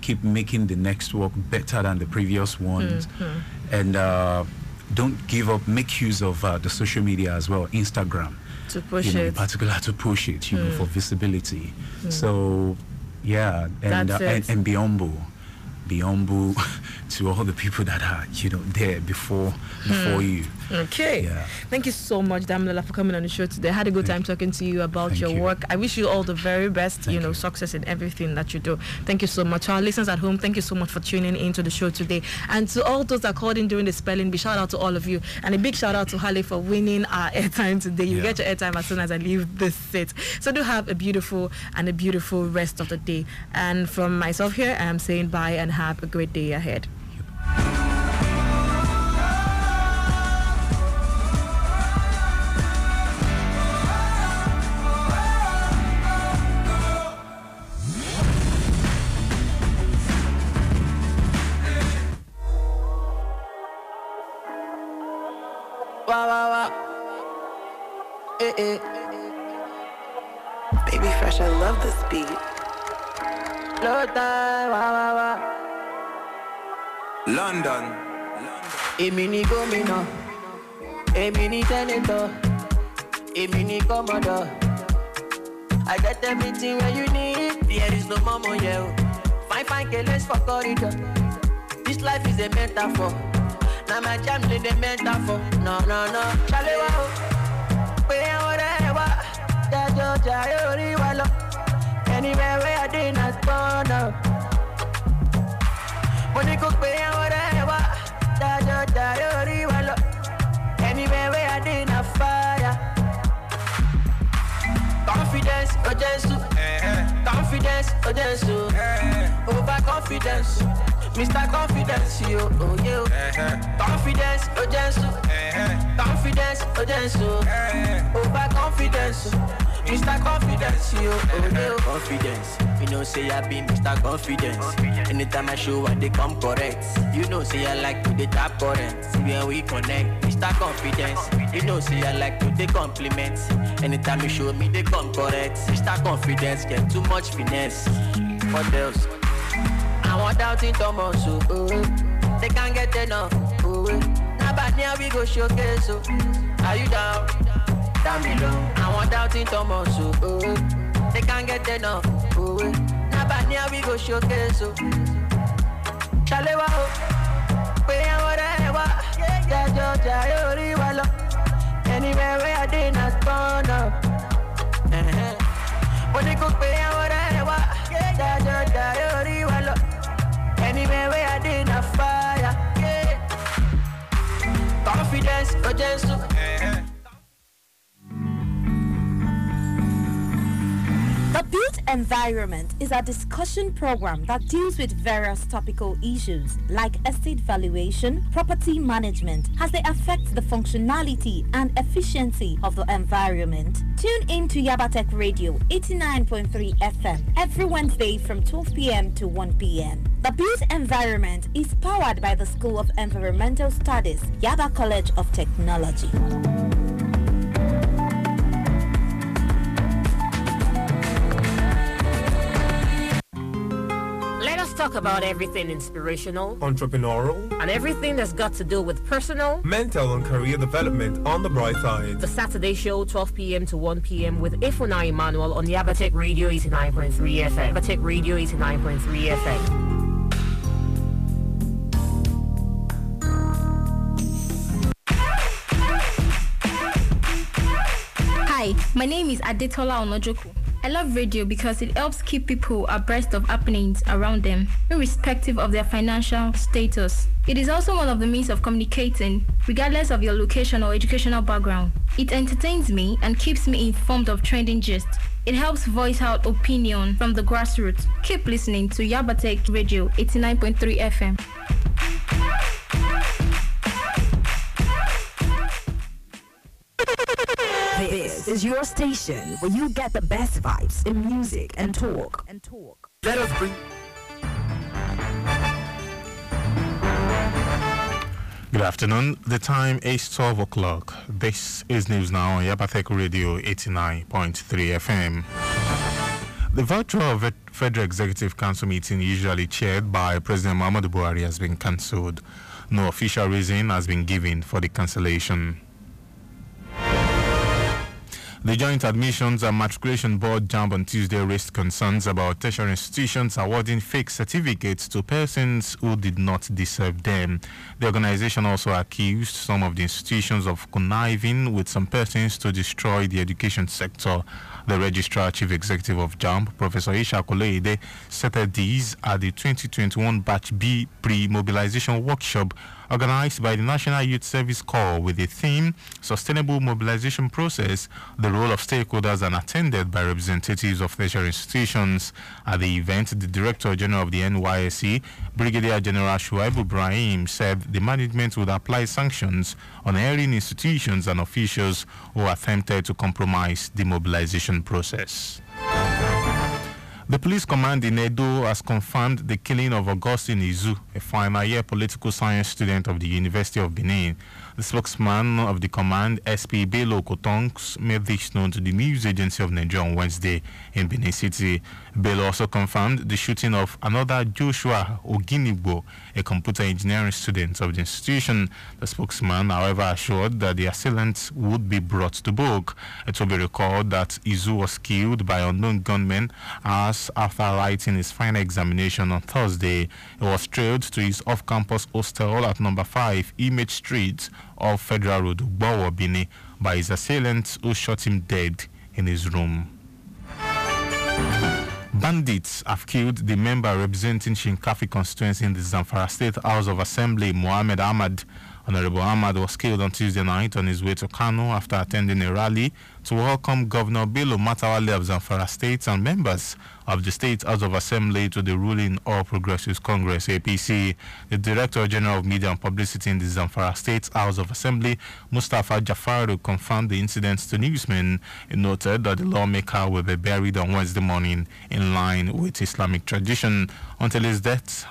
Keep making the next work better than the previous ones. And uh, don't give up. Make use of uh, the social media as well. Instagram To push you know, in it. particular to push it, you know, for visibility. So, yeah, and, uh, and and be humble, be humble [LAUGHS] to all the people that are, you know, there before before you. Okay. Yeah. Thank you so much, Damilola, for coming on the show today. I had a good time talking to you about Thank your you. work. I wish you all the very best, you know, you. success in everything that you do. Thank you so much. To our listeners at home, thank you so much for tuning into the show today. And to all those that called in during the spelling bee, shout out to all of you. And a big shout out to Hale for winning our airtime today. You Yeah. get your airtime as soon as I leave this set. So do have a beautiful and a beautiful rest of the day. And from myself here, I am saying bye and have a great day ahead. Baby Fresh, I love this beat. Low time, wah, wah, wah. London. Èmi ni gómìnà, èmi ni tẹ́nitọ̀, èmi ni kọ́mọdọ̀. I get everything where you need, there is no mama here. o. Fine fine keles for corridor, this life is a metaphor. Now my jam dey dey metaphor, no no no. Ṣàlẹ́wà o, oh. Pé ọ̀rẹ́ wa, jájọ́ jayé orí wa lọ. Anywhere where I dey na turn up. mo ní kó pé ọ̀rẹ́ wa dájọ́ darí orí wa lọ anywhere wey i dey na fire. confidence ojensu eh, eh. confidence ojensu eh, over confidence mr confidence yo oh, oye o uh-huh. confidence oh ojensu uh-huh. confidence oh, ojensu uh-huh. over oh, confidence mr confidence yo oye o. confidence. You know say i be mr confidence. Anytime i show i dey come correct. You know say i like to dey tap current when we connect. Mr confidence. You know say i like to dey compliment. Anytime you show me dey come correct. Mr confidence get too much finesse. What else. Àwọn doubting thomas o oh, they can't get enough oh, oh. na bad near we go showcase So are you down? Down below. I want doubting thomas o oh, they can't get enough oh, na bad near we go showcase o ṣàlẹ́wà o pé àwọn ọ̀rẹ́ wa. Jájọ́ jayé orí wa lọ anywhere wey i dey na. Eh-heh. mo ní kó pé àwọn ọ̀rẹ́ wa. Jájọ́ jayé The Built Environment is a discussion program that deals with various topical issues like estate valuation, property management, as they affect the functionality and efficiency of the environment. Tune in to Yabatech Radio 89.3 FM every Wednesday from 12 p.m. to 1 p.m. The Built Environment is powered by the School of Environmental Studies, Yaba College of Technology. Let us talk about everything inspirational, entrepreneurial, and everything that's got to do with personal, mental, and career development on the bright side. The Saturday show, 12 p.m. to 1 p.m. with Ifuna Emmanuel on the Yabatech Radio 89.3 FM. Yabatech Radio 89.3 FM. My name is Adetola Onojoku. I love radio because it helps keep people abreast of happenings around them, irrespective of their financial status. It is also one of the means of communicating, regardless of your location or educational background. It entertains me and keeps me informed of trending gist. It helps voice out opinion from the grassroots. Keep listening to Yabatech Radio 89.3 FM. Is your station where you get the best vibes in music and talk. And talk. Let us bring. Good afternoon. The time is 12 o'clock. This is News Now on Yabatech Radio 89.3 FM. The virtual Federal Executive Council meeting, usually chaired by President Muhammadu Buhari, has been cancelled. No official reason has been given for the cancellation. The Joint Admissions and Matriculation Board JAMB on Tuesday raised concerns about tertiary institutions awarding fake certificates to persons who did not deserve them. The organization also accused some of the institutions of conniving with some persons to destroy the education sector. The Registrar Chief Executive of JAMB, Professor Ishaq Oloyede, stated these at the 2021 Batch B pre-mobilization workshop organized by the National Youth Service Corps with the theme Sustainable Mobilization Process, the role of stakeholders and attended by representatives of tertiary institutions. At the event, the Director General of the NYSC, Brigadier General Shuaib Ibrahim, said the management would apply sanctions on erring institutions and officials who attempted to compromise the mobilization process. The police command in Edo has confirmed the killing of Augustine Izu, a final year political science student of the University of Benin. The spokesman of the command, SP Bello Kontongs, made this known to the news agency of Nigeria on Wednesday in Benin City. Belo also confirmed the shooting of another Joshua Oginigbo, a computer engineering student of the institution. The spokesman, however, assured that the assailant would be brought to book. It will be recalled that Izu was killed by unknown gunmen as after writing his final examination on Thursday. He was trailed to his off-campus hostel at number 5 Image Street of Federal Road, Ugbowo, Bini, by his assailants who shot him dead in his room. Bandits have killed the member representing Shinkafi constituency in the Zamfara State House of Assembly, Mohammed Ahmad. Honorable Ahmad was killed on Tuesday night on his way to Kano after attending a rally to welcome Governor Bello Matawalle of Zamfara State and members of the State House of Assembly to the ruling All Progressives Congress APC. The Director General of Media and Publicity in the Zamfara State House of Assembly, Mustafa Jafaru, confirmed the incident to newsmen. He noted that the lawmaker will be buried on Wednesday morning in line with Islamic tradition. Until his death,